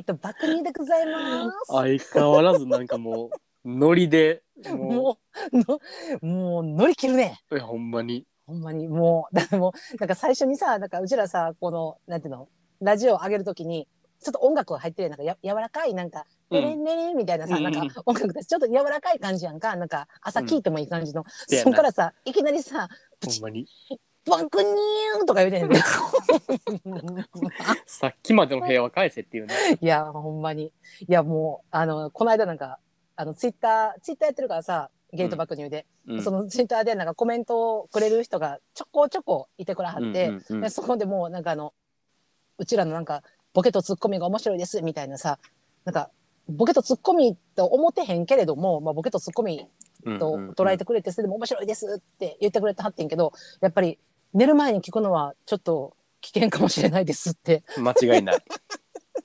ゲート爆乳でございます。相変わらずなんかもうノリでももうのもう乗り切るね。ういやほんまにほんまにもうだからもうなんか最初にさなんかうちらさこのなんていうのラジオを上げるときにちょっと音楽が入ってるなんかや柔らかいなんか「うんねれんねれん」みたいなさ、うんうんなんか音楽だしちょっと柔らかい感じやんかなんか朝聴いてもいい感じの、せやなそんからさいきなりさほんまに「バクニーン」とか言うてんねん さっきまでの部屋は返せっていうね。いやほんまに。いやもうあのこの間なんかあのツイッターツイッターやってるからさゲート爆乳で、うん。そのツイッターでなんかコメントをくれる人がちょこちょこいてくれはって、うんうんうん。でそこでもうなんかあのうちらのなんかボケとツッコミが面白いですみたいなさなんかボケとツッコミと思ってへんけれども、まあ、ボケとツッコミと捉えてくれてそれでも面白いですって言ってくれてはってんけどやっぱり寝る前に聞くのはちょっと危険かもしれないですって。間違いない。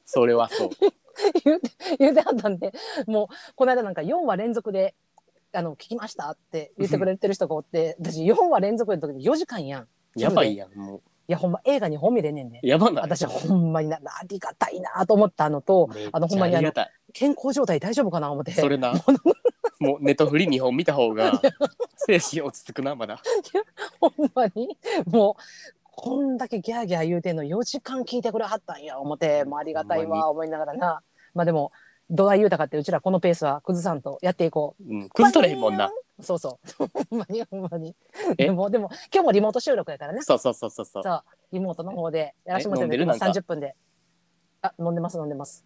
それはそう。言うて言うてはったんでもうこの間なんか4話連続であの聞きましたって言ってくれてる人がおって私4話連続の時に4時間やん。いやばいやんもやほんま映画に本見れんねんで。うやばない。私ほんまになありがたいなと思ったのとめっちゃあのほんまにあのありがたい。健康状態大丈夫かな思って。それな。もうネットフリ2本見た方が精神落ち着くなまだ。ほんまにもうこんだけギャーギャー言うてんの4時間聞いてくれはったんや思って。もうありがたいほんまにわ思いながらな。まあでもどない言うたかってうちらこのペースは崩さんとやっていこう。うん崩されへんもんなそうそう。ほんまにほんまに。え？でもでも今日もリモート収録やからね。そうそうそうそうそうそうリモートの方でやらせてもらってる？なんか？三十分で。あ飲んでます飲んでます。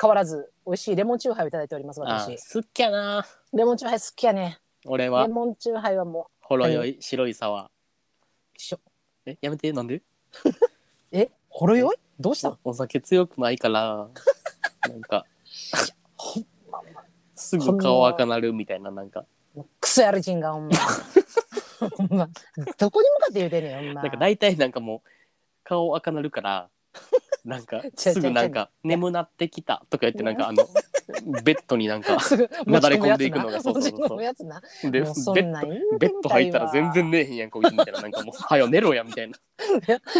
変わらず美味しいレモンチューハイをいただいておりますあ私。すっきやなレモンチューハイ好きやね。レ俺はモンチューハイはもほろ酔い白いサワう一緒。ーえ？やめてなんで え？ほろ酔い？どうした？の？お酒強くないからなんかほんすぐ顔赤なるみたいななんかクソやるちんがほんま。ほんまどこに向かって言うてんねんほんま。なんか大体なんかもう顔赤なるからなんかすぐなんか眠なってきたとか言ってなんかあのベッドになんか なだれ込んでいくのがそうそうそう ベッドベッド入ったら全然ね。寝えへんやんこいつみたいななんかもう「はよ寝ろや」みたいな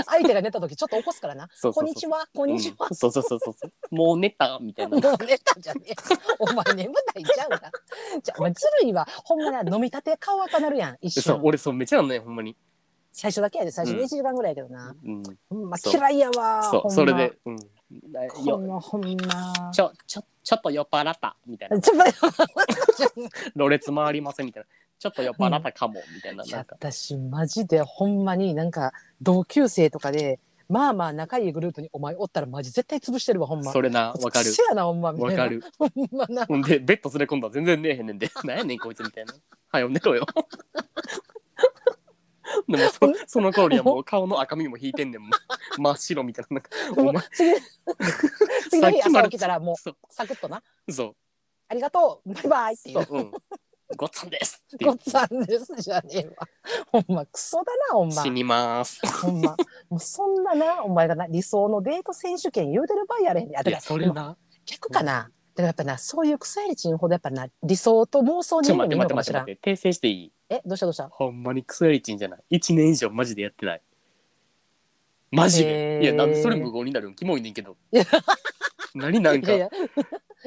相手が寝た時ちょっと起こすからな。こんにちはこんにちは。うんそうそうそうそうそうもう寝たみたいなもう寝たんじゃねえ。お前眠たいんちゃうか。じゃあお前ずるいわ。ほんまな飲みたて顔赤なるやん一瞬。俺そうめっちゃなんねほんまに最初だけやで最初うん1時間ぐらいやけどな。うんまそう嫌いやわ。そうそれでうんよほんまほんま。ちょちょちょっと酔っ払ったみたいな。ちょっとろれつ回りませんみたいな。ちょっと酔っ払ったかもみたいないなやんか。私マジでほんまになんか同級生とかでまあまあ仲いいグループにお前おったらマジ絶対潰してるわほんま。それなわかる。せやなほんまみたいな。わかる。ほんまな。ほんでベッド連れ込んだら全然寝えへんねんで。なんやねんこいつみたいな。はよ寝ろよ でもそその頃にはもう顔の赤みも引いてんねんもう 真っ白みたいな。なんかお前。次次の日朝起きたらもうサクッとな。そう。ありがとう。バイバイっていう。そう。うんごっつぁんですごっつぁんですじゃねえわ。ほんまクソだなほんま死。にます。ほんま。もうそんななお前がな理想のデート選手権言うてる場合やれへんねやだからそれな。逆かな。だからやっぱなそういう草やりちんほどやっぱな理想と妄想にちょもいい待って待って。待って待って訂正していい？えどうしたどうした？ほんまにクソエリチンじゃない。1年以上マジでやってない。マジへー。でいやなんでそれ無言になるん？キモいねんけど。何なんか。いやいや。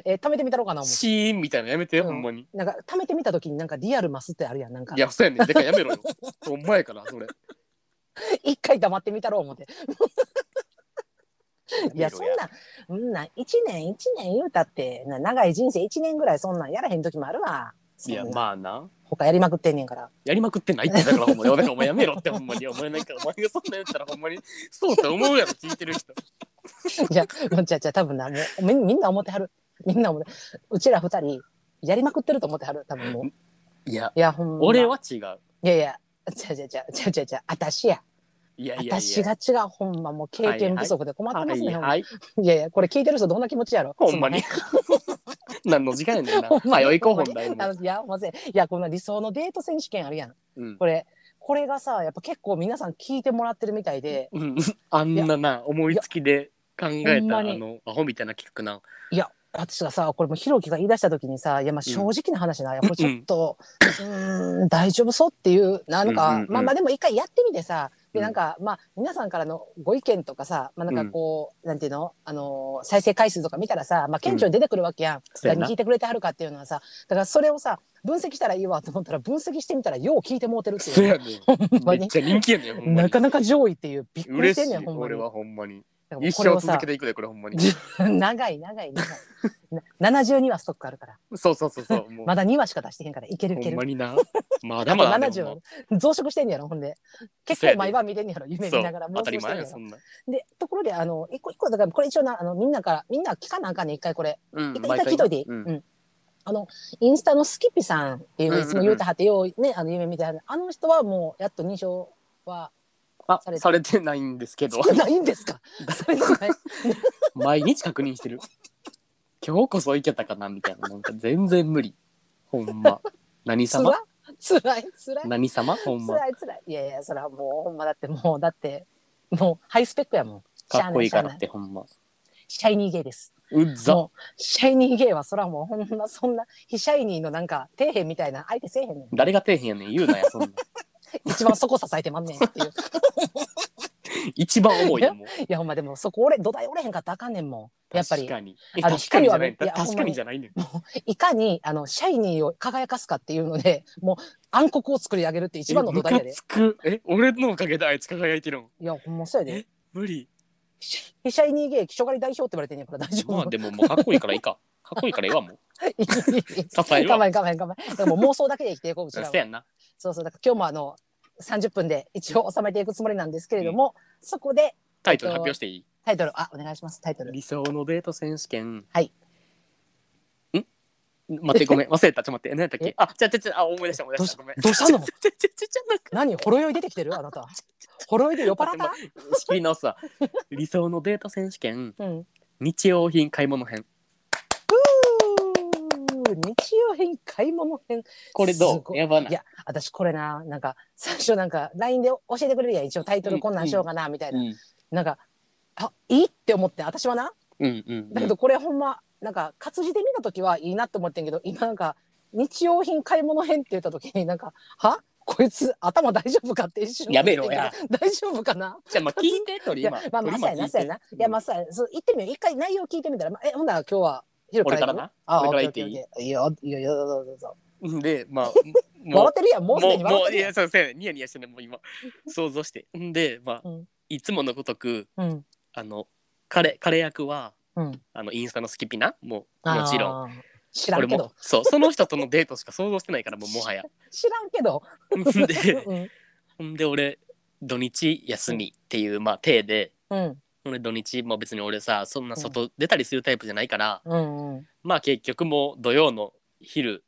え貯めてみたろうかな。シーンみたいなのやめて、うん。ほんまに。なんか貯めてみた時になんかリアルマスってあるやんなんか。いやそうやねん。でかいやめろよ。ほんまやからそれ。一回黙ってみたろう思って。いやそんなそんな一年一年言うたってな長い人生一年ぐらいそんなんやらへん時もあるわ。いやまあな他やりまくってんねんから。やりまくってないってだからほんまにお前やめろってほんまにお前なんかお前がそんな言ったらほんまにそうと思うやろ聞いてる人いや、も うじゃあじゃあ多分な、もうみみんな思ってはる。みんな思って、うちら二人、やりまくってると思ってはる、多分もう。いいやや、ほんま。俺。は違ういやいや、じゃあじゃあじゃあじゃあじゃあじゃあ私や。いやいやい私やが違う、ほんま、もう経験不足で困ってますね。はいはい。いやいや、これ聞いてる人どんな気持ちやろ。ほんまに。何の時間やねんな。ほんまに。早い行こう本題もあのいや、まずい。いや、この理想のデート選手権あるやん。うん。これ、これがさ、やっぱ結構皆さん聞いてもらってるみたいで、うん。あんなな思いつきで考えたあのアホみたいな企画な。私がさこれもひろきが言い出した時にさいやまあ正直な話な、やこれちょっとうーん大丈夫そうっていうなんか、うんうんうん。まあまあでも一回やってみてさでうん。なんか、まあ皆さんからのご意見とかさまあなんかこう、なんていうの？あのー再生回数とか見たらさまあ顕著に出てくるわけやん、そうやな。何聞いてくれてはるかっていうのはさだからそれをさ分析したらいいわと思ったら分析してみたらよう聞いてもうてるっていうそうやねほんまに。めっちゃ人気やねんなかなか上位っていう。びっくりしてんねんほんまに。俺はほんまにだからもう一これをさ生続けていくでこれほんまに。長い長い長い。な72話ストックあるから。そうそうそうそう。もう。まだ2話しか出してへんからいけるいける。ほんまにな。まだまだあるでも70増殖してんねやろほんで。結構毎晩見てんねやろ夢見ながら当たりしてんねやろ。そんなでところであの一個一個だからこれ一応なあのみんなからみんな聞かなあかんねん一回これ。うん一回一回聞いといて。いい、ううん。んあのインスタのスキッピさんっていういつも言うてはってようねあの夢見てはる。あの人はもうやっと認証はあされてされてないんですけど。ないんですか？毎日確認してる。今日こそいけたかなみたいな。なんか全然無理。ほんま。何つ様ら？つらい？つらい？何様？ほんつまらい？つらい？いやいやそれはもうほんまだってもうだってもうハイスペックやもん。かっこいいからってほんま。シャイニーゲイです。うっざ。もうシャイニーゲイはそれはもうほんまそんな非シャイニーのなんか底辺みたいな相手せえへんねん。誰が底辺やねん。言うなやそんな 一番そこ支えてまんねんっていう。一番重いよもういやほんまでもそこ俺土台折れへんかったらあかんねんもん。やっぱり。確かに。えあの確かにじゃない。光確かにじゃないねん。いかにあのシャイニーを輝かすかっていうのでもう暗黒を作り上げるって一番の土台やで。えムカつくえ俺のおかげであいつ輝いてるんいやほんまそうやで。え無理。シャイニーゲイ気象狩り代表って言われてんねんから大丈夫？まあでももうかっこいいからいいかかっこいいからええわもう。支支えるわ。かまんかまんかまん。でも妄想だけで生きていこううちらはそうやんな。そうそうだから今日もあの30分で一応収めていくつもりなんですけれども、そこでタイトル発表していい？タイトル。あお願いしますタイトル。理想のデート選手権。はい。ん？待ってごめん。忘れた。ちょっと待って。何やったっえ？けあちゃちゃちゃあ思い出した思い出した。ごめん。どうしたの？ちゃちゃちゃちゃちゃなんか何ほろ酔い出てきてるあなたほろ酔いで酔っ払った仕切り直すわ理想のデート選手権うん日用品買い物編日用品買い物編。これどう？やばない。いや私これななんか最初なんか LINE で教えてくれるやん。一応タイトルこんなんしようかなみたいな、うん。なんかあいいって思って私はな？うんうんだけどこれほんまなんか活字で見た時はいいなって思ってんけど今なんか日用品買い物編って言った時になんかは？こいつ頭大丈夫かって一瞬やめろや。大丈夫かな？じゃあまあ聞いて鳥いや今鳥まあまあそうやなそうやな。いやまあそうやそう言ってみよう。一回内容聞いてみたら、まあ、えほんなら今日は昼俺からな？あ俺から言っていい？オッケー。オッケーいいよいいよいいよどうぞどうぞうんでまあも 笑ってるやんもうすでにもうもうてるやん。やそうそうやねニヤニヤしてねもう今。想像して。んでまあ、うん。いつものごとくうん。あの彼彼役はうん。あのインスタのスキピなもうもちろん。知らん俺もけどそうその人とのデートしか想像してないからもうもはや。知らんけど。でで俺土日休みっていうまあ体でうん俺土日も別に俺さそんな外出たりするタイプじゃないから、うんうん。まあ結局もう土曜の昼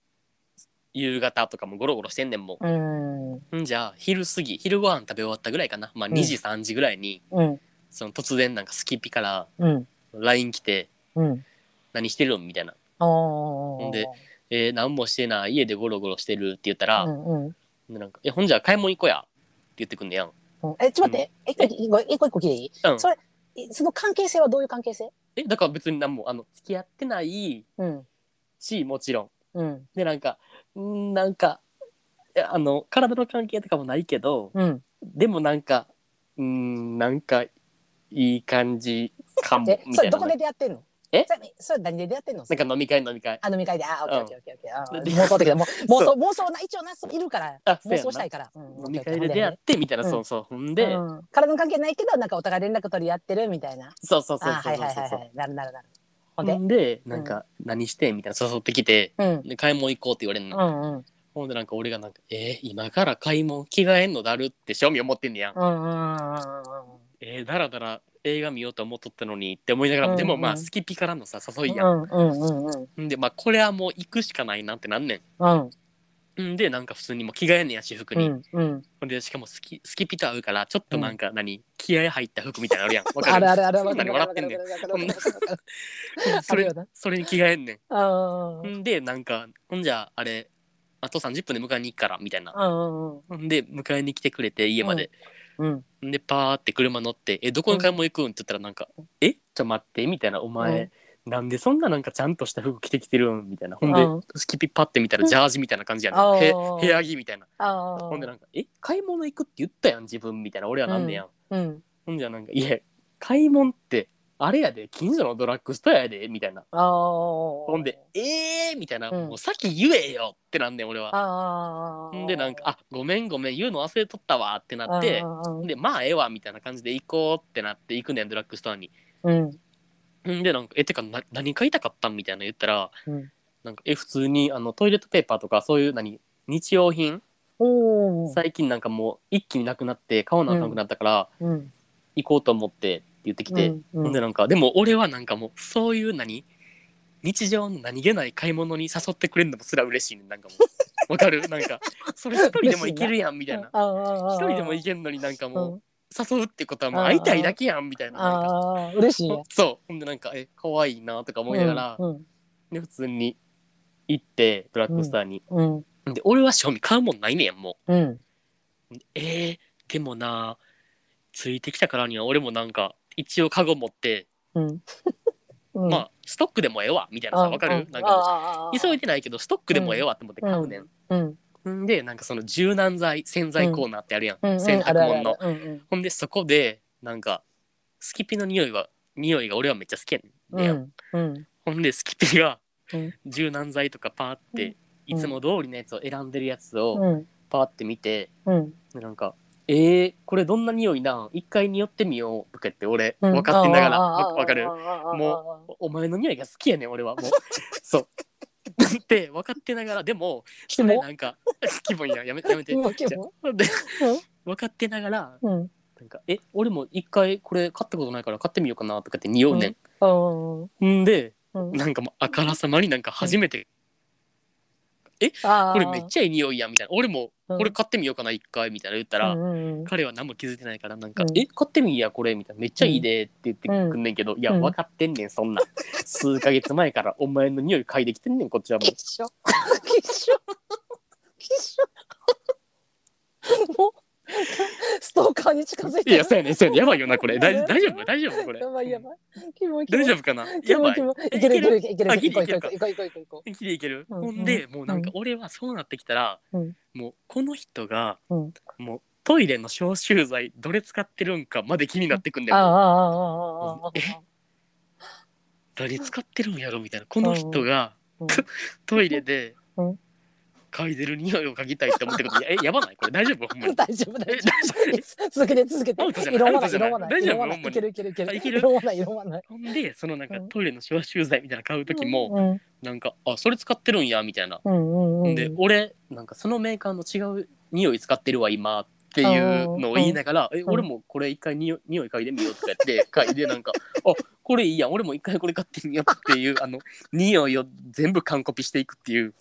夕方とかもゴロゴロしてんねんもうん。んんじゃあ昼過ぎ昼ご飯食べ終わったぐらいかな。まあうん。2時3時ぐらいに、うん。その突然なんかスキピからうん。LINE 来てうん「何してるん?」みたいな。あー。んで「えー、何もしてない家でゴロゴロしてる」って言ったら、うんうん。でなんか「えほんじゃ買い物行こうや」って言ってくんねやん。うん。えちょっと待って。一個一個一個一個聞いていい？うん。それいその関係性はどういう関係性？えだから別に何もあの付き合ってないうん。しもちろん。うん。でなんかんーなんかいやあの体の関係とかもないけどうん。でもなんかうんなんかいい感じかもえみたいな。それどこで出会ってんの？え？それ何で出会ってんの？なんか飲み会飲み会。あ飲み会で。あオッケーオッケーオッケー。オ妄想的だ妄 そ想妄想な一応ないるから妄想したいから。うん飲み会で出会ってみたいな、うん。そうそう。ほんで、うん。体の関係ないけどなんかお互い連絡取り合ってるみたいな。そうそうそうはいはいはいはい。なるなるなる。ほんでなんか何してみたいな誘ってきて。買い物行こうって言われるうの、ほんでなんか俺がなんかえー、今から買い物着替えんのだるって正味思ってんねや。ん、えー、だらだら映画見ようと思っとったのにって思いながら、うんうん。でもまあスキピからのさ誘いやん、うんうんうんうんん。でまあこれはもう行くしかないなってなんねうん。んんでなんか普通にもう着替えんねや私服に、うんうん。でしかもスキスキピと合うからちょっとなんか何、気合入った服みたいなのあるやん。わかあるあるあるそんなに笑ってんねん。それそれに着替えんねん。うんうんん。でなんかほんじゃあれあと30分で迎えに行くからみたいな。うんで迎えに来てくれて家まで、うんん。でパーって車乗って「えどこに買い物行くん?」って言ったらなんか「え？ちょ待って」みたいな「お前、なんでそんななんかちゃんとした服着てきてるんみたいな。ほんで、うん。スキピパって見たらジャージみたいな感じやねあー。んへ部屋着みたいな。ほんでなんか「え？買い物行くって言ったやん自分」みたいな。俺はなんねやん、うん。ほんじゃなんか「いや買い物ってあれやで近所のドラッグストアやで」みたいなああ。ほんで「えー!」みたいな、うんもう先言えよってなんねん俺は。ああ。ほんでなんか「あごめんごめん言うの忘れとったわ」ってなってうんでまあええわみたいな感じで行こうってなって行くねんドラッグストアに。うん。んでなんか「えてかな何買いたかったん?」みたいな言ったらうん。なんかえ普通にあのトイレットペーパーとかそういう何日用品？おお。最近なんかもう一気になくなって買わなあかんくなったからうん。行こうと思って言ってきて、うんほんでなんかでも俺はなんかもうそういう何日常の何気ない買い物に誘ってくれるのもすら嬉しいねんなんかもう わかる？なんかそれ一人でも行けるやんみたいな。一人でも行けんのになんかうもう、ん。誘うってことはもう会いたいだけやんみたいななんかああ、嬉しい。そうほんでなんかえ可愛いなとか思いながら、うん。で普通に行ってドラッグストアに、うん。で俺は正味買うもんないねんもうん。うえー、でもなついてきたからには俺もなんか一応カゴ持って、うん。まあストックでもええわみたいなさわかる、なんか急いでないけどストックでもええわって思って買うねん、うん。ん。でなんかその柔軟剤洗剤コーナーってあるやん、うん。洗濯物の、あるあるある。うんほんでそこでなんかスキピの匂いは匂いが俺はめっちゃ好きやねん、でうん。うん。ほんでスキピがうん。柔軟剤とかパーって、うん。いつも通りのやつを選んでるやつをうん。パーって見て、うん。でなんか「えー、これどんな匂いなん？一回匂ってみよう」とか言って俺うん。分かってながらわかる。もおお前の匂いが好きやねん俺は。もう。そう。って分かってながらでもそれなんか気分ややめやめて。分かってながら うん。なんか「え俺も一回これ買ったことないから買ってみようかな」とかって匂うねうん。ん、んでうん。なんかもうあからさまになんか初めてあーこれめっちゃいい匂いやみたいな。俺もうん。これ買ってみようかな一回みたいな。言ったら、うん彼は何も気づいてないからなんか「うん。え買ってみいやこれ」みたいな「めっちゃいいで」って言ってくんねんけど、いやうん。分かってんねんそんな。数ヶ月前からお前の匂い嗅いできてんねんこっちはもう。きっしょ。きっしょ。きっしょ。もう、ストーカーに近づいていやそうやねんそうやねん。やばいよなこれ。大丈夫？大丈夫？これ。やばいやばい。キモいキモい大丈夫かな？やばい。いけるい。けるいける。いける。あいける。いける行こう行こう行こう行こう。行こう。生きていける、うん。ほんでもうなんか俺はそうなってきたら、うん。もうこの人が、うん。もうトイレの消臭剤どれ使ってるんかまで気になってくんだよ、ああああああああ。え？何使ってるんやろ？みたいな。この人が、うん。トイレでうん嗅いでる匂いを嗅ぎたいって思ってること。えやばない？これ大丈夫？ほんまに。大丈夫え大丈夫？続けて続けて。色わない色わない。大丈夫？色わない。いけるいけるいける。あいける？色わない色わない。夫ほんでそのなんかうん。トイレの消臭剤みたいなの買う時も、うんなんかあそれ使ってるんやみたいな、うんうんうん。で俺なんかそのメーカーの違う匂い使ってるわ今。っていうのを言いながら「えん。俺もこれ一回にお匂い嗅いでみよう」とかやって嗅いでなんか「あこれいいやん。俺も一回これ買ってみよう」っていうあの匂いを全部完コピしていくっていう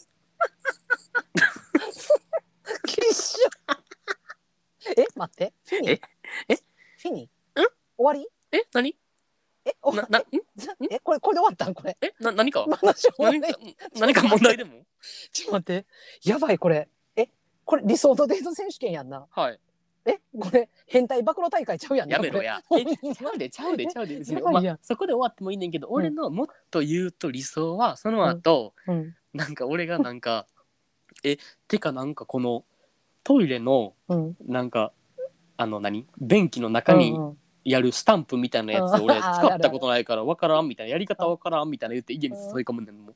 きっしょ。え待って。フィニえ？え？フィニん終わり？え？何？え？終わななえ？これこれで終わったん？これ。え？な何か？話終わん何ない。か何か問題でも？ちょっと待って。やばいこれ。え？これ理想のデート選手権やんな。はい。え？これ変態暴露大会ちゃうやんな？やめろや。これ。え？ちゃうでちゃうでちゃうで。別にやばいやん。まあそこで終わってもいいねんけど、俺のもっと言うと理想はその後、うん。なんか俺がなんかえてかなんかこのトイレのうん。なんかあの何？便器の中にうんうん。やるスタンプみたいなやつうん。俺使ったことないから分からんみたいなやり方分からんみたいな言って家に誘い込むねんもう。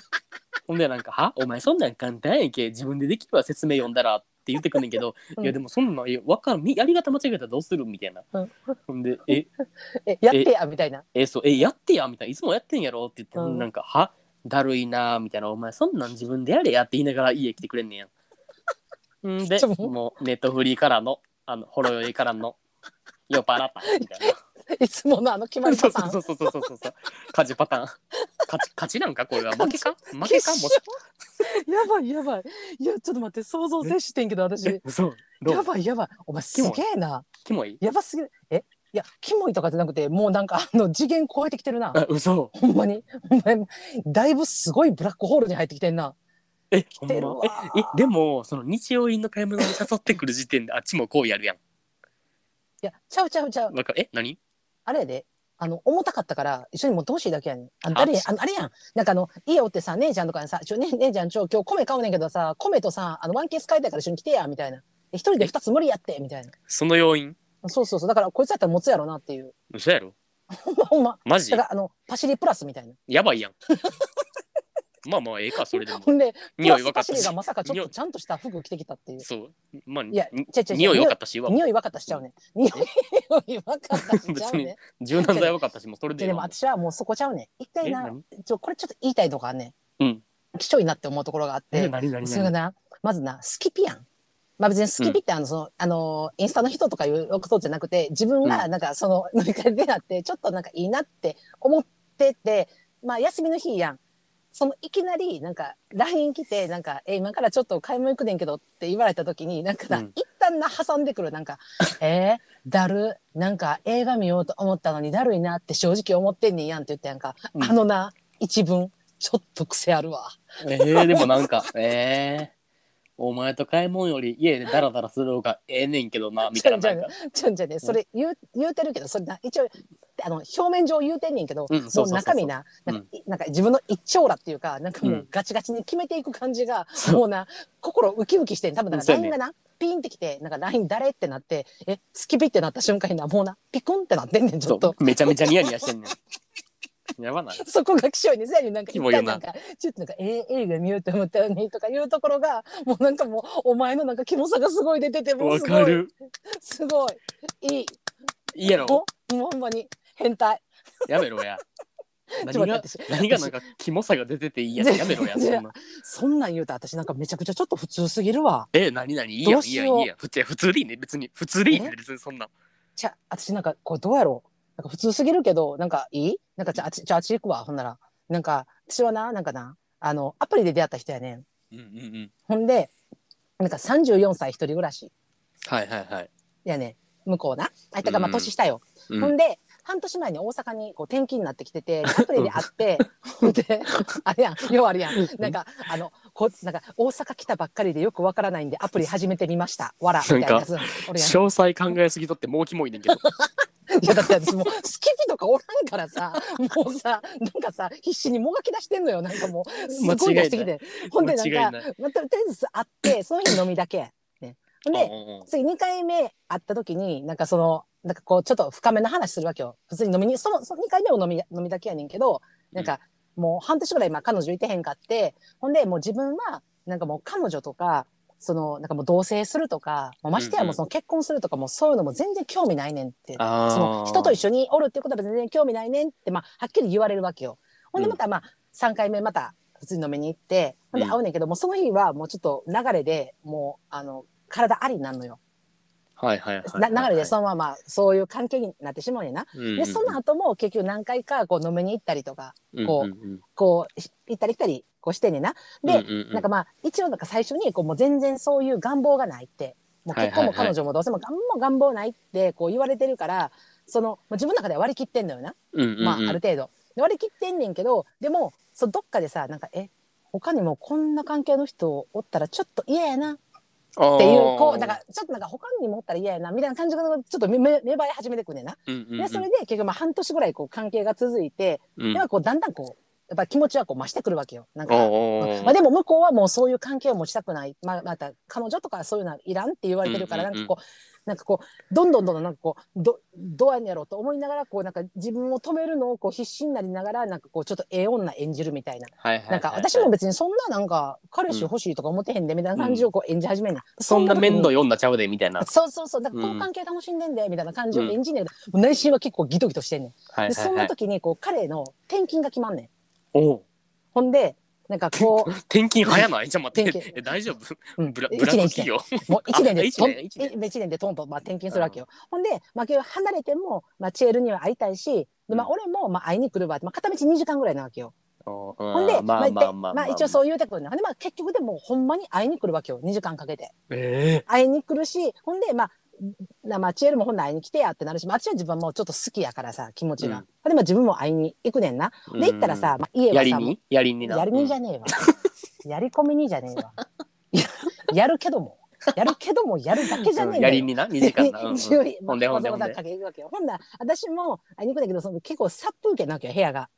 ほんでなんか「は？お前そんなん簡単やんけ。自分でできるわ説明読んだら」って言ってくんねんけど「うん。いやでもそんなんいや分からん。みやり方間違えたらどうする?」みたいな、うん。ほんで「え？えやってやみたいな。えそう。えやってや」みたいな「いつもやってんやろ」って言って、うん。なんか「は？だるいな」みたいな「お前そんなん自分でやれや」って言いながら家来てくれんねんやん。んでちょもうネットフリーからのあのほろ酔いからの酔っ払ったみたいな。いつものあの決まりそうパターン。そうそうそうそうそうそう。勝ちパターン。勝ち勝ちなんかこれは？負けか？負けか？もしやばいやばい。いやちょっと待って想像接してんけど私。え？嘘どやうばいやばい。お前すげえな。キモい？やばすぎる。え？いやキモいとかじゃなくてもうなんかあの次元超えてきてるな。あ嘘。ほんまに。お前だいぶすごいブラックホールに入ってきてんな。え来てるわ。ほんま？ええでもその日用品の買い物に誘ってくる時点であっちもこうやるやん。いやちゃうちゃうちゃう。わかる？え何？あれやで。あの重たかったから一緒に持ってほしいだけやねん。あの誰やあのあれやん。なんかあの家おってさ姉ちゃんとかにさ「ちょ、ね、姉ちゃんちょ今日米買うねんけどさ米とさあのワンケース買いたいから一緒に来てや」みたいな「一人で二つ無理やって」みたいな。その要因？そうそうそう。だからこいつやったら持つやろなっていう。嘘やろ？ほんま。ほんまマジ？だからあのパシリプラスみたいな。やばいやん。まあまあええかそれでも。ほんでプ匂い分かったし。がまさかちょっとちゃんとした服着てきたっていう。そう。まあいや匂い分かったしわ匂い分かったしちゃうね。匂い分かったしちゃうね 柔軟剤分かったしもうそれでででも私はもうそこちゃうねん。一回なちょこれちょっと言いたいとこあんねん。うん。貴重いなって思うところがあって。何何それがなまずなスキピやんまあ別にスキピってあの、そのあのインスタの人とかいうことじゃなくて自分がなんかその 飲み会でなってちょっとなんかいいなって思っててまあ休みの日やん。そのいきなりなんか LINE 来てなんか「え今からちょっと買い物行くねんけど」って言われた時になんかな、うん。一旦な挟んでくる。なんか「えー、だるなんか映画見ようと思ったのにだるいなって正直思ってんねんやん」って言ってやんか、うん。あのな一文ちょっと癖あるわ。えー、でもなんか えー、お前と買い物より家でダラダラする方がええねんけどな みたいななんか。ちょんじゃね、それ言う言うてるけど、それな、一応、あの、表面上言うてんねんけど、うんそうそうそうそう。もう中身な、なんか、いなんか自分の一丁羅っていうか、なんかもううん。ガチガチに決めていく感じが、もうな、心ウキウキしてん。多分なんかそうやね。LINE がな、ピーンってきて、なんか LINE 誰ってなって、え、スキピってなった瞬間にな、もうな、ピクンってなってんねん、ちそょっと。うめちゃめちゃニヤニヤしてんねん やばない。そこが気象にさになんかキモいよな。一回なんかちょっとなんかええ映画見ようと思ったよねとかいうところがもうなんかもうお前のなんかキモさがすごい出ててもうわすごい。かる。すごい。いい。いいやろ。もうもうほんまに。変態。やめろや。ちょっと何が待って何がなんかキモさが出てていいやつ。やめろやそんな。そんなん言うと私なんかめちゃくちゃちょっと普通すぎるわ。え何何？いいやいいやんいいやん。普通普通でいいね別に。普通でいいねえ？別にそんなじゃあ私なんかこれどうやろうなんか普通すぎるけどなんかいい？なんかじゃああっちじゃああっち行くわほんなら。なんか私はななんかなあのアプリで出会った人やねん。うんうんうん。ほんでなんか34歳一人暮らし。はいはいはい。やねん。向こうな。あいたかまあうん。年下よ、うん。ほんで半年前に大阪にこう転勤になってきてて アプリで会ってほんであれやん。ようあるやん。なんかあのこなんか大阪来たばっかりでよくわからないんでアプリ始めてみました。わらみたいなやつ。詳細考えすぎとってもうキモいねんけどいやだって私もうスキピとかおらんからさもうさなんかさ必死にもがき出してんのよ。なんかもうすごい出してきて。ほんでなんかまあとりあえず会ってその日飲みだけ、ね、で次2回目会った時になんかそのなんかこうちょっと深めの話するわけよ。普通に飲みにそのその2回目を飲み飲みだけやねんけどなんかもう半年ぐらいまあ彼女いてへんかってほんでもう自分はなんかもう彼女とかそのなんかもう同棲するとかましてやうんうんもうその結婚するとかもうそういうのも全然興味ないねんってあーその人と一緒におるっていうことは全然興味ないねんって、まあ、はっきり言われるわけよ。ほんでまたまあ3回目また普通に飲みに行ってほんでうん会うねんけど、もうその日はもうちょっと流れでもうあの体ありになるのよ。はいはいはいな流れでそのままそういう関係になってしまうねんな。のでその後も結局何回かこう飲みに行ったりとかこううんこうし行ったり来たりこうしてんねんな。で、うんうんうんなんかまあ一応なんか最初にこうもう全然そういう願望がないってもう結婚も彼女もどうせも願望願望ないってこう言われてるからそのもう自分の中では割り切ってんのよな。うんうんうんまあ、ある程度。で割り切ってんねんけど、でも、そうどっかでさ、なんか、え、他にもこんな関係の人おったらちょっと嫌やなっていう、こう、なんか、ちょっとなんか他にもおったら嫌やな、みたいな感じがちょっと芽生え始めてくんねんな。うんうんうん。で、それで結局まあ半年ぐらいこう関係が続いて、うん。ではこうだんだんこう、やっぱ気持ちはこう増してくるわけよ。なんか、まあ、でも向こうはもうそういう関係を持ちたくない、まあ、また彼女とかそういうのはいらんって言われてるから、なんかこうなんかこうどんどんどんどんなんかこうどどうやんやろうと思いながらこうなんか自分を止めるのをこう必死になりながらなんかこうちょっとええ女演じるみたいな。はいはいはいなんか私も別にそんななんか彼氏欲しいとか思ってへんでみたいな感じをこう演じ始めん。ねんそんな面倒い読んだちゃうでみたいな。そうそうそう。だからこの関係楽しんでんでみたいな感じを演じんねんけど、内心は結構ギトギトしてんねん。でそんはいはい。はない時にこう彼の転勤が決まんねん。おう。ほんでなんかこう転勤早ない？じゃあ待っ転勤。てえ大丈夫？うん。ブラブ一年ラック企業？もう1年あでとん一年？一一年でトンとまあ転勤するわけよ。ほんで、まあ、結局離れても、まあ、チエルには会いたいし、でまあ、うん。俺もまあ会いに来るわまあ、片道2時間ぐらいなわけよ。ほほんで、まあまあまあ一応そう言うてくるんで、まあ、結局でもほんまに会いに来るわけよ。2時間かけて。え会いに来るし、ほんで、まあ、チエルもほんで会いに来てやってなるし、まあ、あっちは自分はもうちょっと好きやからさ、気持ちが。うん。で、まあ、自分も会いに行くねんな。うん。で、行ったらさ、まあ、家はさ、やりに？やりになやりにじゃねえわ。やり込みにじゃねえわ。ややるけども。やるけどもやるだけじゃねえんだよ。やりにな？2時間な、うんうん。ほんでほんでほんで。ほんなら私も会いに行くんだけどその結構殺風景なわけよ部屋が。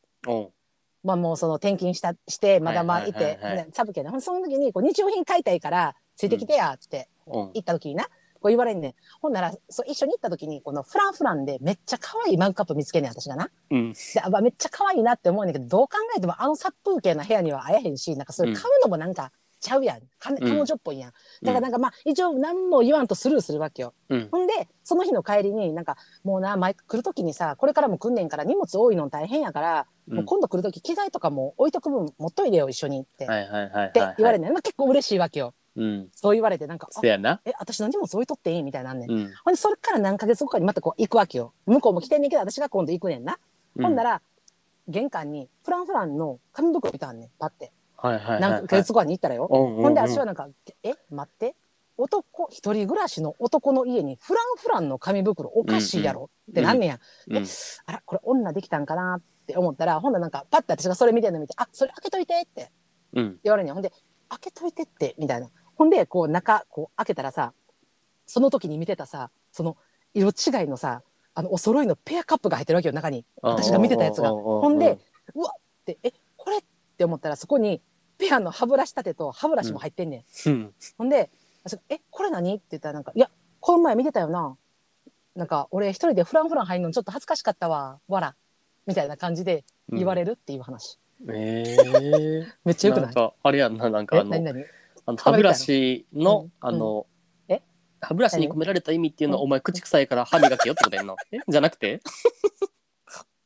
まあもうその転勤したしてまだまあいてはいはいはい。はいねサブ系なその時にこう日用品買いたいからついてきてやって行った時になこう言われんねん。ほんならそう一緒に行った時にこのフランフランでめっちゃ可愛いマグカップ見つけんねん私がな。うん。めっちゃ可愛いなって思うんだけどどう考えてもあの殺風景な部屋には会えへんしなんかそれ買うのもなんかちゃうやん、彼女っぽいやん。だからなんかまあ一応何も言わんとスルーするわけよ。うん。ほんでその日の帰りになんかもうな前来る時にさこれからも来んねんから荷物多いの大変やから、うん。もう今度来る時機材とかも置いとく分持っといでよ一緒にって、はいはいはいはい。って言われんねん、まあ、結構嬉しいわけようん。そう言われてなんかあせやな。え私の荷物置いとっていいみたいになんねん、うん。ほんでそれから何ヶ月後かにまたこう行くわけよ。向こうも来てんねんけど私が今度行くねんな、ほんなら玄関にフランフランの紙袋見たんねんパッて。はいはいはい何ヶ月後かに行ったらよ、ほほんで私はなんか「え待って。男一人暮らしの男の家にフランフランの紙袋おかしいやろ」ってなんねんや、うん。あらこれ女できたんかなって思ったらほんならなんかパッて私がそれ見てるの見て「あそれ開けといて」ってうん。言われるん。やほんで「開けといてって」みたいなほんでこう中こう開けたらさその時に見てたさその色違いのさあのお揃いのペアカップが入ってるわけよ中に。私が見てたやつが。ほんでうわってえこれって思ったらそこにペアの歯ブラシ立てと歯ブラシも入ってんねん、うん。ほんで私がえこれ何?」って言ったらなんか「いやこの前見てたよな。なんか俺一人でフランフラン入るのちょっと恥ずかしかったわ。わら」みたいな感じで言われるっていう話、ええ めっちゃよくない？なんかあれやんななんかえあの何何？あの歯ブラシの、うんあの、え？歯ブラシに込められた意味っていうのは、うんお前口臭いから歯磨けよってことやんな。え？じゃなくて？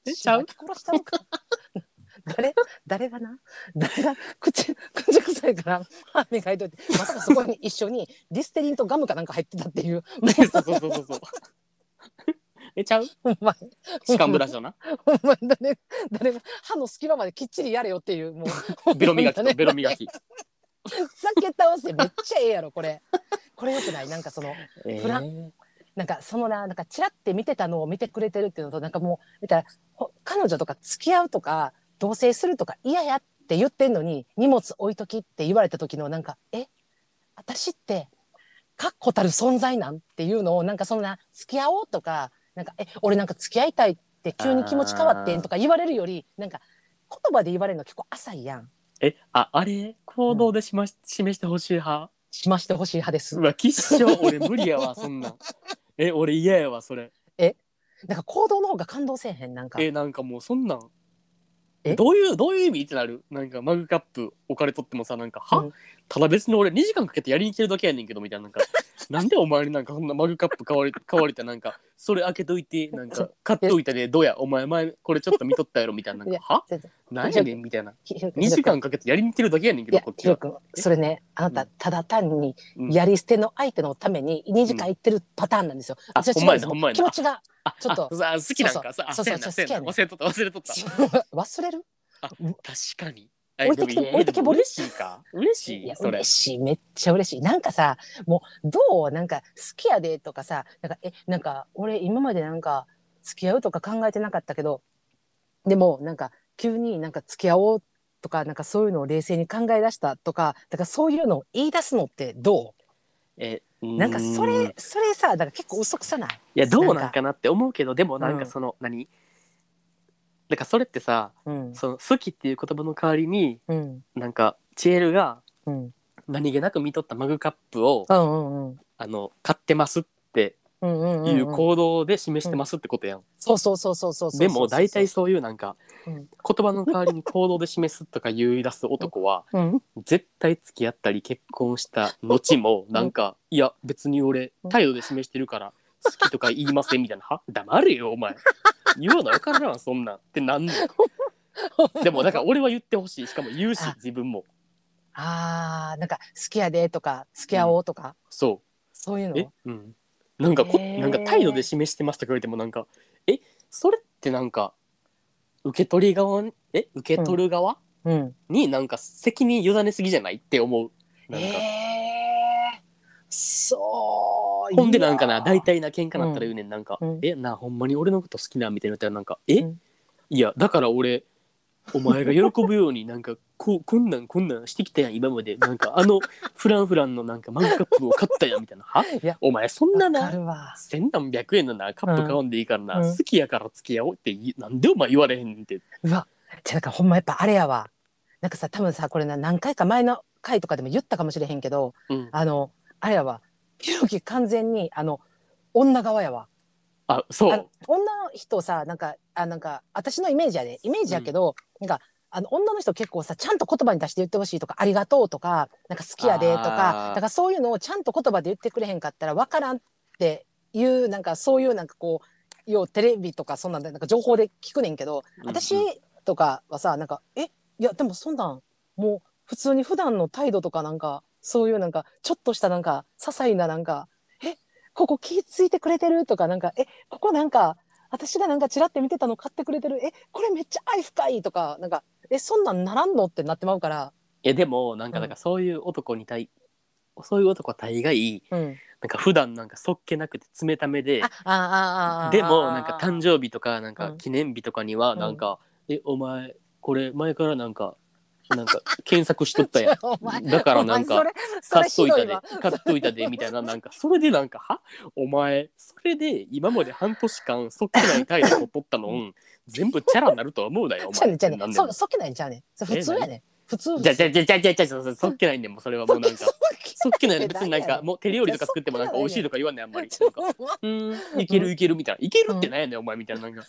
え？ちゃう？殺したのか？誰？誰がな？誰が 口口臭いから歯磨いといてまさかそこに一緒にリステリンとガムかなんか入ってたっていう。そうそうそうそうそう。えちゃう？ほんまに歯間ブラシだな。ほんまに誰？誰が？歯の隙間まできっちりやれよっていうもう。ベロ磨きとねベロ磨き。避け倒せめっちゃええやろこれ。これよくない？なんかそのえフラーなんかそのななんかチラって見てたのを見てくれてるっていうのとなんかもう見たらほ彼女とか付き合うとか同棲するとか嫌やって言ってんのに荷物置いときって言われた時のなんかえ？私って確固たる存在なん？っていうのをなんかそんな付き合おうとかなんかえ？俺なんか付き合いたいって急に気持ち変わってんとか言われるよりなんか言葉で言われるの結構浅いやんえああれ？行動でしまし、示してほしい派？しましてほしい派です。うわきっしょ俺無理やわそんな。ん。え俺嫌やわそれ。なんか行動の方が感動せえへんなんか。えなんかもうそんなん。え？どういうどういう意味ってなる？なんかマグカップ置かれとってもさなんかは、うん。ただ別に俺2時間かけてやりに来てるだけやねんけどみたいななんか なんでお前になんかこんなマグカップ買われ買われてなんかそれ開けといて なんか買っといたでどうやお前前これちょっと見とったやろみたいな。なんかは何やねんみたいな。ひひろ2時間かけてやりに来てるだけやねんけどこっ、ちはそれね、あなた、うんただ単にうんやり捨ての相手のために2時間行ってるパターンなんですよ。あ私は違うんです気持ちがあちょっと好きなんかさ忘れとった忘れとった忘れるあ確かに置いてきて置いてきぼり嬉しいか？嬉しい？やいそれ。嬉しい。めっちゃ嬉しい。なんかさもうどう？なんか好きやでとかさなんかえなんか俺今までなんか付き合うとか考えてなかったけどでもなんか急になんか付き合おうとかなんかそういうのを冷静に考え出したとかだからそういうのを言い出すのってどえうなんかそれそれさだから結構嘘くさない？いやどうなんかなって思うけどでもなんかうん。その、何？だからそれってさうん。その好きっていう言葉の代わりにうん。なんかチエルがうん。何気なく見とったマグカップを、うんうんうんあの買ってますってうんうんうんいううん行動で示してますってことやん。そうそうそうそうそうそうでも大体そういうなんか、うん。言葉の代わりに行動で示すとか言い出す男はうん。絶対付き合ったり結婚した後もなんか、いや別に俺態度で示してるから好きとか言いませんみたいな「は？黙れよお前。言うの分からんそんなん」ってなんねん。でもだから俺は言ってほしい。しかも言うしあ。自分も。あーなんか好きやでとか付き合おうとか、そそういううえ？のうん。なんかこへー。なんか態度で示してますとか言われてもなんかえ？それってなんか受け取り側にえ？受け取る側、うん。になんか責任委ねすぎじゃない？って思う。なんか、えー、そうほんでなんかな大い体な喧嘩なったら言うねん。なんか、うん。えなほんまに俺のこと好きなみたいな言ったらなんかえ、うん。いやだから俺お前が喜ぶようになんかこうこんなんこんなんしてきたやん今まで。なんかあのフランフランのなんかマグカップを買ったやんみたいな。はい？やお前そんなな千何百円のなカップ買わんでいいからな、うん。好きやから付き合おうってなんでお前言われへんねんって。うわじゃあなんかほんまやっぱあれやわ。なんかさ多分さこれな何回か前の回とかでも言ったかもしれへんけどうん。あのあれやわひろき完全にあの女側やわ。あそあのう女の人さなんかあなんか私のイメージやで。イメージやけど、なんかあの女の人結構さちゃんと言葉に出して言ってほしいとか「ありがとう」とか「なんか好きやで」とあかー。だからそういうのをちゃんと言葉で言ってくれへんかったら分からんっていうなんかそういうなんかこう要テレビとかそんなんでなんか情報で聞くねんけど、私うんうん。とかはさなんか「えいやでもそんなんもう普通に普段の態度とかなんかそういうなんかちょっとしたなんか些細ななんか「えここ気付いてくれてる?」とかなんか「えここなんか私がなんかチラって見てたの買ってくれてるえこれめっちゃ愛深い」とかなんか「えそんなんならんの?」ってなってまうから。いやでもなんかだからそういう男に対、そういう男は大概うん、なんか普段なんかそっけなくて冷ためであああああでもなんか誕生日とかなんかうん記念日とかにはうんなんか「えお前これ前からなんかなんか検索しとったやん。だからなんか買れっといたで買っといたで」みたいななんかそれでなんか「は？お前それで今まで半年間そっけない態度を取ったの？ん。全部チャラになるとは思うだよお前」ねじゃあねそっけないんちゃうねん。それ普通やねん。普通。じゃあじゃあじゃあじゃあじゃあじゃあそっけないねんもうそれはもうなんか。そっけ。ない別になんかもう手料理とか作ってもなんか美味しいとか言わんねんあんまり。なんかちょうーん。いけるいけるみたいな。いけるってなんやねん、お前みたいな。なんか。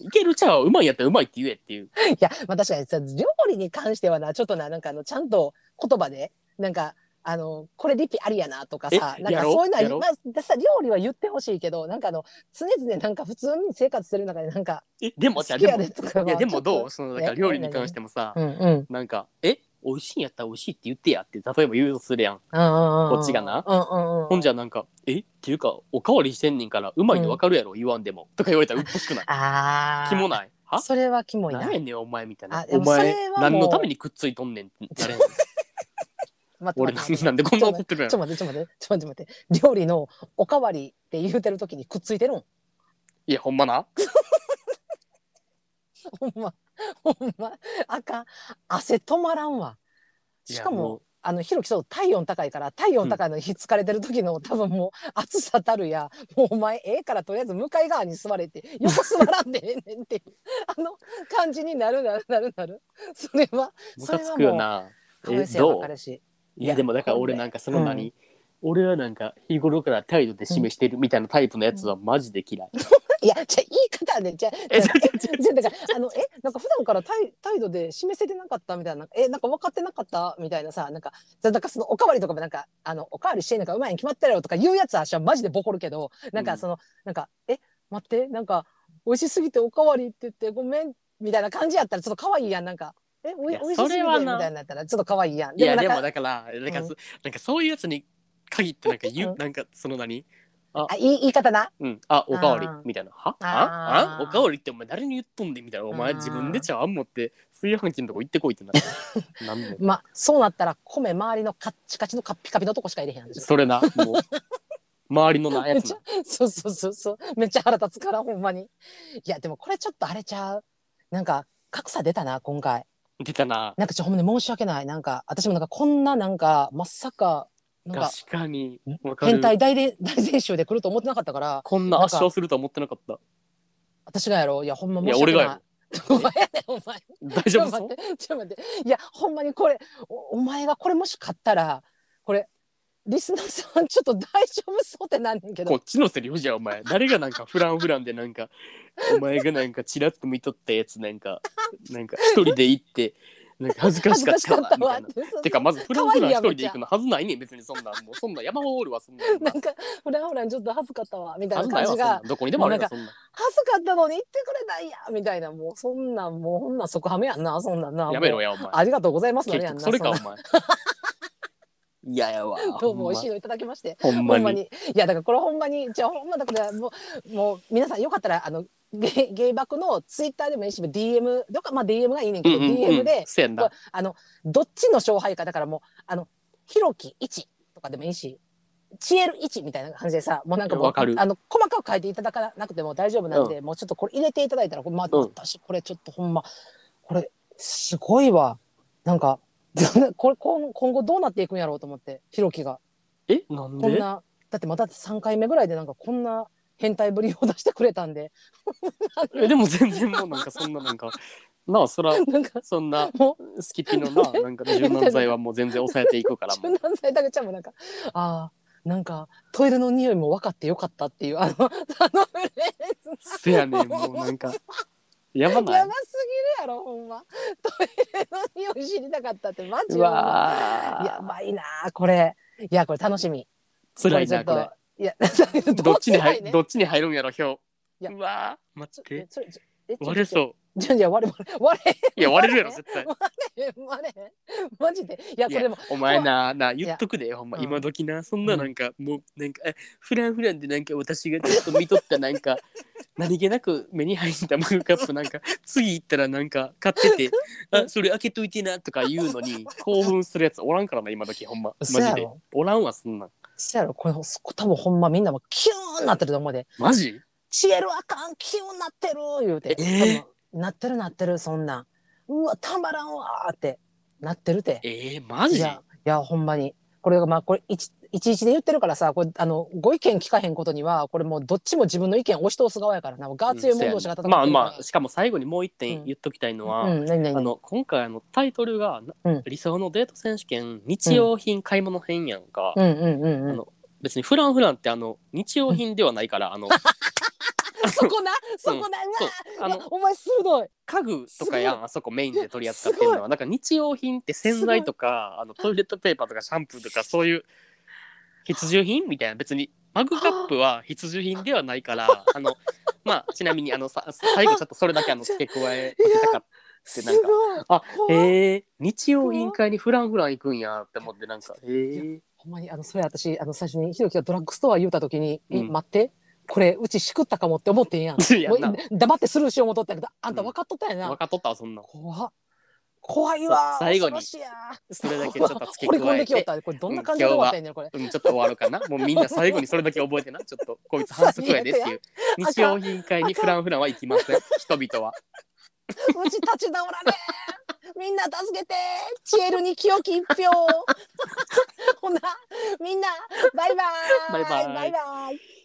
いけるちゃううまいやったらうまいって言えっていう。いや、まあ確かにさ、料理に関してはな、ちょっとな、なんかあの、ちゃんと言葉で、なんか、あの、これリピありやなとかさ、なんかそういうのは、まあ、でさ、料理は言ってほしいけど、なんかあの、常々なんか普通に生活してる中で、なんか、え、でもじでも、いやでもどう？そのなんかえ料理に関してもさと、うんうん。なんか、え、美味しいんやったら美味しいって言ってやって、例えば言うとするやん。うんうんうん。こっちがなうんうんうん。ほんじゃなんか、え？っていうか、おかわりしてんねんから、うまいの分かるやろ、言わんでも。とか言われたらうっとしくない？ああ。キモない？は？それはキモいな。何やねん、お前みたいなお前何のためにくっついとんねんってなれへん。俺なんでこんな怒ってるやんちょっと。待って、ちょっと待って、ちょっと待って。料理のおかわりって言うてる時にくっついてるん？いや、ほんまな。ほんま、ほんま、あかん。汗止まらんわ。しかも、あの、ひろきそう、体温高いから、体温高いのにひっつかれてる時の、多分もう、暑さたるや、もうお前、ええから、とりあえず向かい側に座れて、横座らんでええねんっていう、あの感じになるなるなるなる。それは、そうやわどう？彼氏。いやでもだから俺なんかその何、俺はなんか日頃から態度で示してるみたいなタイプのやつはマジで嫌い。いや、じゃあ言い方ね、じゃあ、えじゃあじゃあだから、あの、え、なんか普段から態態度で示せてなかったみたいな、え、なんか分かってなかったみたいなさ、なんか、じゃあなんかそのおかわりとかもなんか、あの、おかわりしてんのかうまいに決まってるよとか言うやつは私はマジでボコるけど、なんかその、なんか、え、待って、なんか、美味しすぎておかわりって言ってごめん、みたいな感じやったらちょっと可愛いやん、なんか。え、おいいや美味しすぎてみたいになったらちょっと可愛いやん。いやでもだからなんか,、そなんかそういうやつに限ってなんか言う、うん。なんかその何？あ、言い言い方な。うん。あおかわり。あーみたいな。は？あー。あ？あ？おかわりってお前誰に言っとんでみたいな。お前自分で茶碗持って炊飯器のとこ行ってこいってなる なんで？まあ、そうなったら米周りのカッチカチのカッピカピのとこしか入れへんやん。それな。もう。周りのなやつな。そうそうそうそう。めっちゃ腹立つから、ほんまに。いや、でもこれちょっとあれちゃう？なんか、格差出たな、今回。出たな。なんかちょ、ほんまに申し訳ない。なんか、私もなんかこんななんか、まさか、確かにわかる変態大で大全集で来ると思ってなかったから、こんな圧勝するとは思ってなかった私がやろう。いや、ほんま申し訳ない。俺がや お前やお前。大丈夫そうちょっと待って、ちょっと待って。いや、ほんまにこれ、おお前がこれもし買ったら、これ、リスナーさん、ちょっと大丈夫そうってなんねんけどこっ。ちのセリフじゃんお前誰がなんかフランフランでなんかお前がなんかチラッと見とったやつなんかなんか一人で行ってなんか恥ずかしかったわみたいな。て。かまずフランフラン一人で行くのはずないねん別にそんなんもうそんな山ほおるわそんなん なんか、フランフランちょっと恥ずかったわ、みたいな感じが、わそんなんどこにでもあるよそんなん恥ずかったのに言ってくれないやみたいな、もうそんなん、もうそんなん即ハメやんな、そんなんな。やめろやお前ありがとうございますの結やんな。局それかお前いややわ どうも美味しいのいただきまして。ほんまにほんまに。いや、だからこれほんまに、じゃあほんまだから、もう、もう皆さんよかったら、あの、ゲゲイバクのツイッターでもいいし、DM、どっかまあ DM がいいねんけど、うんうんうん DM で、せやんな。あの、どっちの勝敗か、だからもう、あの、ひろき1とかでもいいし、チエル1みたいな感じでさ、もうなんかもう、わかる。あの、細かく書いていただかなくても大丈夫なんで、もうちょっとこれ入れていただいたら、これまあ、うん。私、これちょっとほんま、これ、すごいわ。なんか これ今今後どうなっていくんやろうと思ってひろきが。え？なんで？こんなだってまだ3回目ぐらいでなんかこんな変態ぶりを出してくれたんで。えでも全然もうなんかそんななんか なあそらなんかそんなもスキピのななんか柔軟剤はもう全然抑えていくからうもう。柔軟剤だけちゃんもなんかあーなんかトイレの匂いも分かってよかったっていうあのあのフレーズ。せやねんもうなんかやばない？やばすぎるやろほんま。トイレの匂い知りたかったってマジやばいなこれ。いやこれ楽しみ。辛いなこれいや どっちに入ね。どっちに入るんやろ票いや。うわー待ちょって。それちょえちょ割れそう。じゃじゃ割れ割れ割れ。いや割れ。るやろ絶対。割れ割れ。マジで。いやいやこれでも。お前なな言っとくでほんまうん。今時な。そんななんかもうなんかえフランフランでなんか私がちょっと見とったなんか 何気なく目に入ったマグカップなんか 次行ったらなんか買っててあそれ開けといてなとか言うのに興奮するやつおらんからな今時ほんま。マジで。嘘やろおらんわそんなんそやろ、これ、多分ほんまみんなもキューンなってると思うで。マジ？チエルあかん、キューンなってる言うて。えー、なってるなってる、そんな。うわ、たまらんわってなってるて。えー、マジ？いや、ほんまに。これが、まあ、これ、一、一日で言ってるからさ、これ、あの、ご意見聞かへんことには、これもうどっちも自分の意見押し通す側やからな、ガーま、あまあ、しかも最後にもう一点言っときたいのは、あの今回あのタイトルが、理想のデート選手権日用品買い物編やんか、あ。の別にフランフランってあの日用品ではないから、あの そこな、そこな、うわあのお前鋭い。家具とかやんあそこメインで取り扱ってるのは。なんか日用品って洗剤とかあのトイレットペーパーとかシャンプーとかそういう必需品？みたいな。別にマグカップは必需品ではないから あのまあちなみにあのさ最後ちょっとそれだけあの 付け加えときたかっすなんか。あえ。日用品買いにフランフラン行くんやって思ってなんか。へえ。ほんまにあのそれ私あの最初にひろきがドラッグストア言うた時に「えうん。待ってこれうちしくったかも」って思ってんやん。いや黙ってスルーしよう思っとったけどあんた分かっとったんやな、分かっとったわそんなん。怖っ怖いわ最後にそれだけちょっと付け加えてできよったこれどんな感じで終わったんやねんこれうん、ちょっと終わるかな？もうみんな最後にそれだけ覚えてな？ちょっとこいつ反則やでっていう。や日用品買いにフランフランは行きません。人々は。うち立ち直られんみんな助けてチエルに清き一票 ほなみんなバイバーイバイバイバイバイ